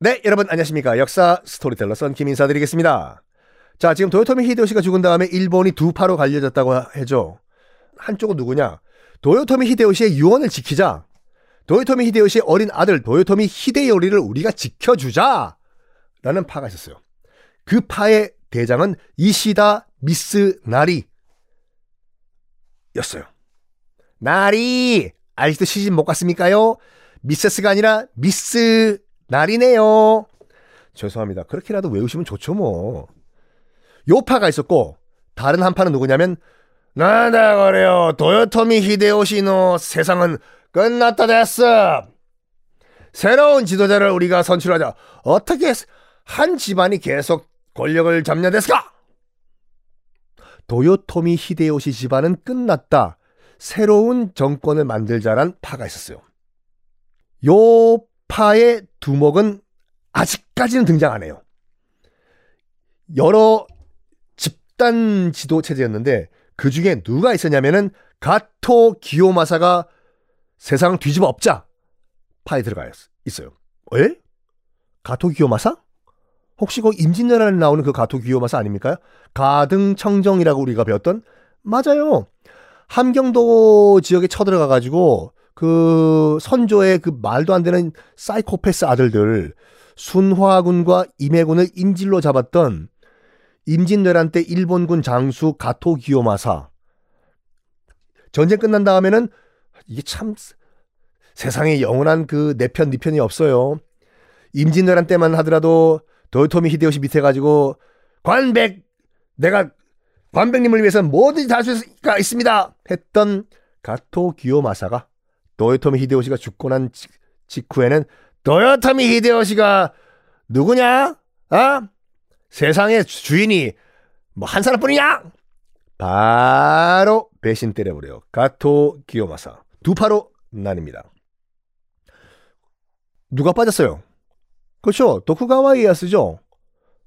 네, 여러분 안녕하십니까. 역사 스토리텔러 썬킴 인사드리겠습니다. 자, 지금 도요토미 히데요시가 죽은 다음에 일본이 두 파로 갈려졌다고 해죠. 한쪽은 누구냐? 도요토미 히데요시의 유언을 지키자. 도요토미 히데요시의 어린 아들 도요토미 히데요리를 우리가 지켜주자. 라는 파가 있었어요. 그 파의 대장은 이시다 미츠나리 였어요. 나리! 아직도 시집 못 갔습니까요? 미세스가 아니라 미스 날이네요. 죄송합니다. 그렇게라도 외우시면 좋죠 뭐. 요파가 있었고 다른 한 파는 누구냐면 나다 그래요. 도요토미 히데요시노 세상은 끝났다 됐어. 새로운 지도자를 우리가 선출하자. 어떻게 한 집안이 계속 권력을 잡냐 됐을까? 도요토미 히데요시 집안은 끝났다. 새로운 정권을 만들자란 파가 있었어요. 요 파의 두목은 아직까지는 등장 안 해요. 여러 집단 지도 체제였는데 그 중에 누가 있었냐면은 가토 기요마사가 세상 뒤집어 엎자 파에 들어가 있어요. 에? 가토 기요마사? 혹시 그 임진왜란에 나오는 그 가토 기요마사 아닙니까? 가등청정이라고 우리가 배웠던 맞아요. 함경도 지역에 쳐들어가 가지고 그 선조의 그 말도 안 되는 사이코패스 아들들 순화군과 임해군을 인질로 잡았던 임진왜란 때 일본군 장수 가토 기요마사 전쟁 끝난 다음에는 이게 참 세상에 영원한 그 내 편, 네 편이 없어요. 임진왜란 때만 하더라도 도요토미 히데요시 밑에 가지고 관백 내가 관백님을 위해서 뭐든지 다 할 수가 있습니다 했던 가토 기요마사가 도요토미 히데요시가 죽고 난 직후에는 도요토미 히데요시가 누구냐? 어? 세상의 주인이 뭐 한 사람뿐이냐? 바로 배신 때려버려요. 가토 기요마사. 두 파로 난입니다. 누가 빠졌어요? 그렇죠. 도쿠가와 이에야스죠.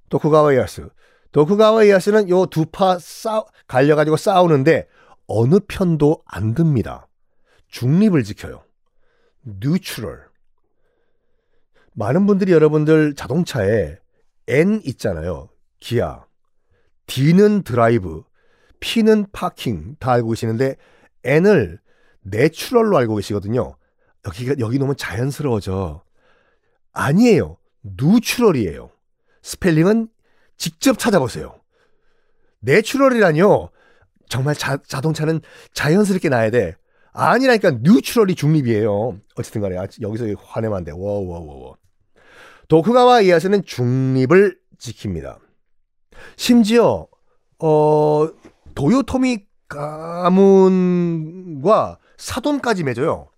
도쿠가와 이에야스. 도쿠가와 이에야스는 요 두 파 싸 갈려가지고 싸우는데 어느 편도 안 듭니다. 중립을 지켜요. neutral. 많은 분들이 여러분들 자동차에 N 있잖아요. 기어. D는 drive. P는 parking. 다 알고 계시는데 N을 natural로 알고 계시거든요. 여기가 여기 너무 자연스러워져. 아니에요. neutral이에요. 스펠링은 직접 찾아보세요. natural이라뇨. 정말 자, 자동차는 자연스럽게 나야 돼. 아니라니까 neutral이 중립이에요. 어쨌든 간에 아, 여기서 화내면 안 돼. 워워워워. 도쿠가와 이에야스는 중립을 지킵니다. 심지어 어 도요토미 가문과 사돈까지 맺어요.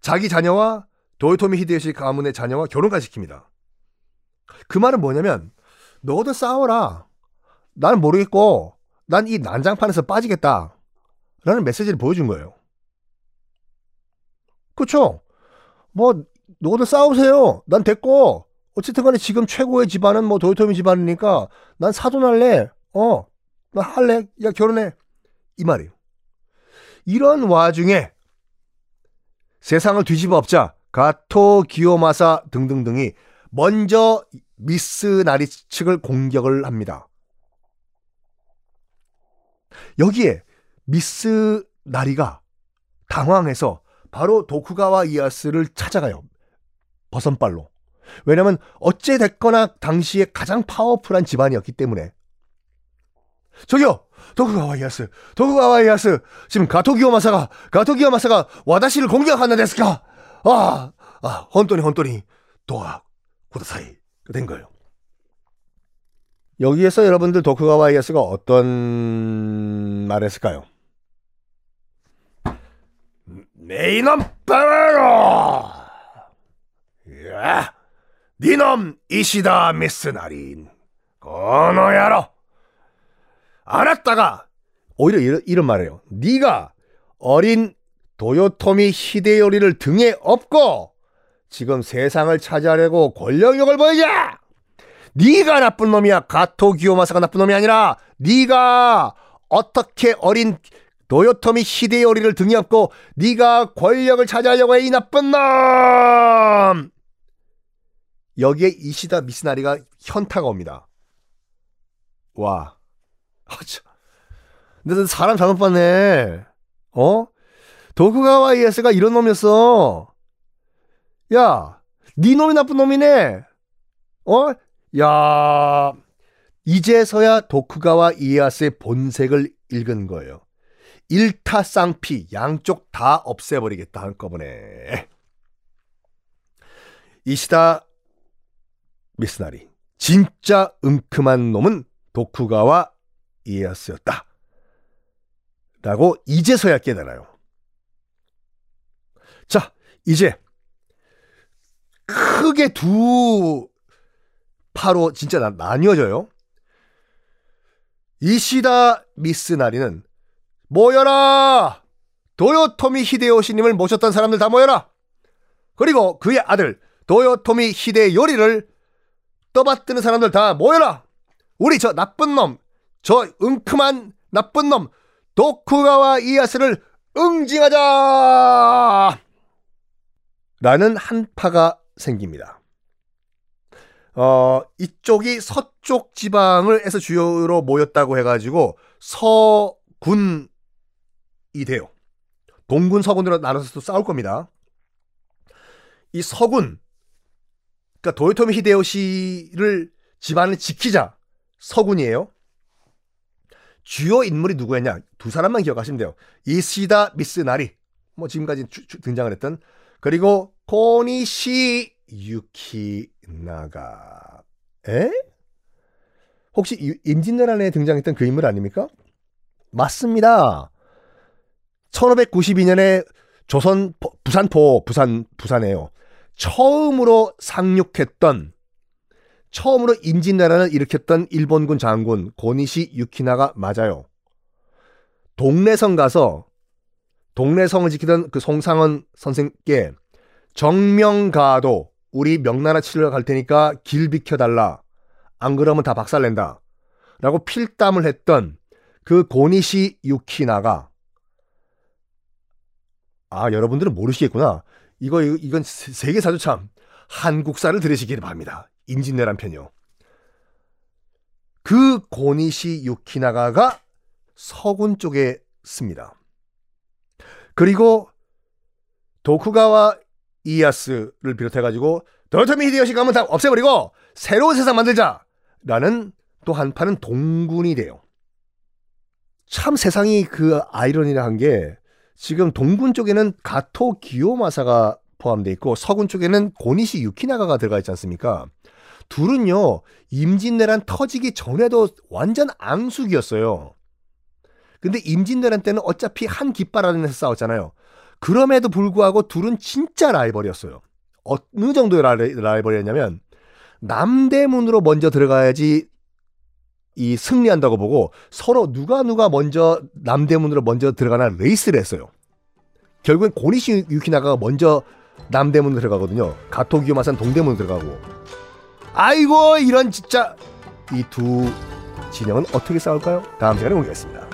자기 자녀와 도요토미 히데요시 가문의 자녀와 결혼까지 시킵니다. 그 말은 뭐냐면 너도 싸워라. 나는 모르겠고 난 이 난장판에서 빠지겠다. 라는 메시지를 보여준 거예요. 그쵸? 뭐, 너희들 싸우세요. 난 됐고, 어쨌든 간에 지금 최고의 집안은 뭐 도요토미 집안이니까 난 사돈할래. 어, 나 할래. 야, 결혼해. 이 말이에요. 이런 와중에 세상을 뒤집어 엎자 가토 기요마사 등등등이 먼저 미스 나리 측을 공격을 합니다. 여기에 미스 나리가 당황해서 바로 도쿠가와 이야스를 찾아가요. 버선발로. 왜냐면 어찌 됐거나 당시에 가장 파워풀한 집안이었기 때문에. 저기요! 도쿠가와 이에야스, 도쿠가와 이에야스, 지금 가토기오 마사가, 가토기오 마사가 와다시를 공격하는 데스까? 아, 아, 혼돈이 혼돈이, 도와, 고다사이. 된 거예요. 여기에서 여러분들 도쿠가와 이에야스가 어떤 말을 했을까요? 내 이놈 빠로! 야, 니놈 이시다 미스 나린, 거노야로! 알았다가 오히려 이런, 이런 말이에요. 네가 어린 도요토미 히데요리를 등에 업고 지금 세상을 차지하려고 권력력을 보이자. 네가 나쁜 놈이야. 가토 기요마사가 나쁜 놈이 아니라 네가 어떻게 어린 도요토미 히데요리를 등에 업고 네가 권력을 차지하려고 해 이 나쁜 놈. 여기에 이시다 미스나리가 현타가 옵니다. 와. 아차. 근데 사람 잘못 봤네. 어? 도쿠가와 이에스가 이런 놈이었어. 야, 네 놈이 나쁜 놈이네. 어? 야, 이제서야 도쿠가와 이에야스의 본색을 읽은 거예요. 일타쌍피 양쪽 다 없애버리겠다 한꺼번에. 이시다 미스나리 진짜 은큼한 놈은 도쿠가와 이에야스였다. 라고 이제서야 깨달아요. 자, 이제 크게 두 파로 진짜 나, 나뉘어져요. 이시다 미스나리는 모여라! 도요토미 히데요시님을 모셨던 사람들 다 모여라! 그리고 그의 아들 도요토미 히데요리를 떠받드는 사람들 다 모여라! 우리 저 나쁜 놈, 저 은큼한 나쁜 놈 도쿠가와 이야스를 응징하자! 라는 한파가 생깁니다. 어, 이쪽이 서쪽 지방을 에서 주요로 모였다고 해가지고 서군 이 돼요. 동군 서군으로 나눠서 또 싸울 겁니다. 이 서군, 그러니까 도요토미 히데요시를 집안을 지키자 서군이에요. 주요 인물이 누구였냐? 두 사람만 기억하시면 돼요. 이시다 미스나리, 뭐 지금까지 주, 주, 등장을 했던 그리고 코니시 유키나가. 에? 혹시 임진왜란에 등장했던 그 인물 아닙니까? 맞습니다. 1592년에 조선 부산포 부산 부산에요. 처음으로 상륙했던 처음으로 임진왜란을 일으켰던 일본군 장군 고니시 유키나가 맞아요. 동래성 가서 동래성을 지키던 그 송상원 선생께 정명가도 우리 명나라 치러 갈 테니까 길 비켜달라. 안 그러면 다 박살낸다. 라고 필담을 했던 그 고니시 유키나가 아 여러분들은 모르시겠구나. 이거 이건 세계사도 참 한국사를 들으시길 바랍니다. 임진왜란 편이요. 그 고니시 유키나가가 서군 쪽에 씁니다. 그리고 도쿠가와 이야스를 비롯해가지고 도요토미 히데요시 가면 다 없애버리고 새로운 세상 만들자라는 또 한판은 동군이 돼요. 참 세상이 그 아이러니한 게 지금 동군 쪽에는 가토 기요마사가 포함되어 있고 서군 쪽에는 고니시 유키나가가 들어가 있지 않습니까? 둘은요 임진왜란 터지기 전에도 완전 앙숙이었어요. 근데 임진왜란 때는 어차피 한 깃발 안에서 싸웠잖아요. 그럼에도 불구하고 둘은 진짜 라이벌이었어요. 어느 정도의 라이벌이었냐면 남대문으로 먼저 들어가야지 이 승리한다고 보고 서로 누가 누가 먼저 남대문으로 먼저 들어가나 레이스를 했어요. 결국엔 고니시 유키나가가 먼저 남대문으로 들어가거든요. 가토기요마산 동대문으로 들어가고. 아이고 이런 진짜 이 두 진영은 어떻게 싸울까요? 다음 시간에 공개하겠습니다.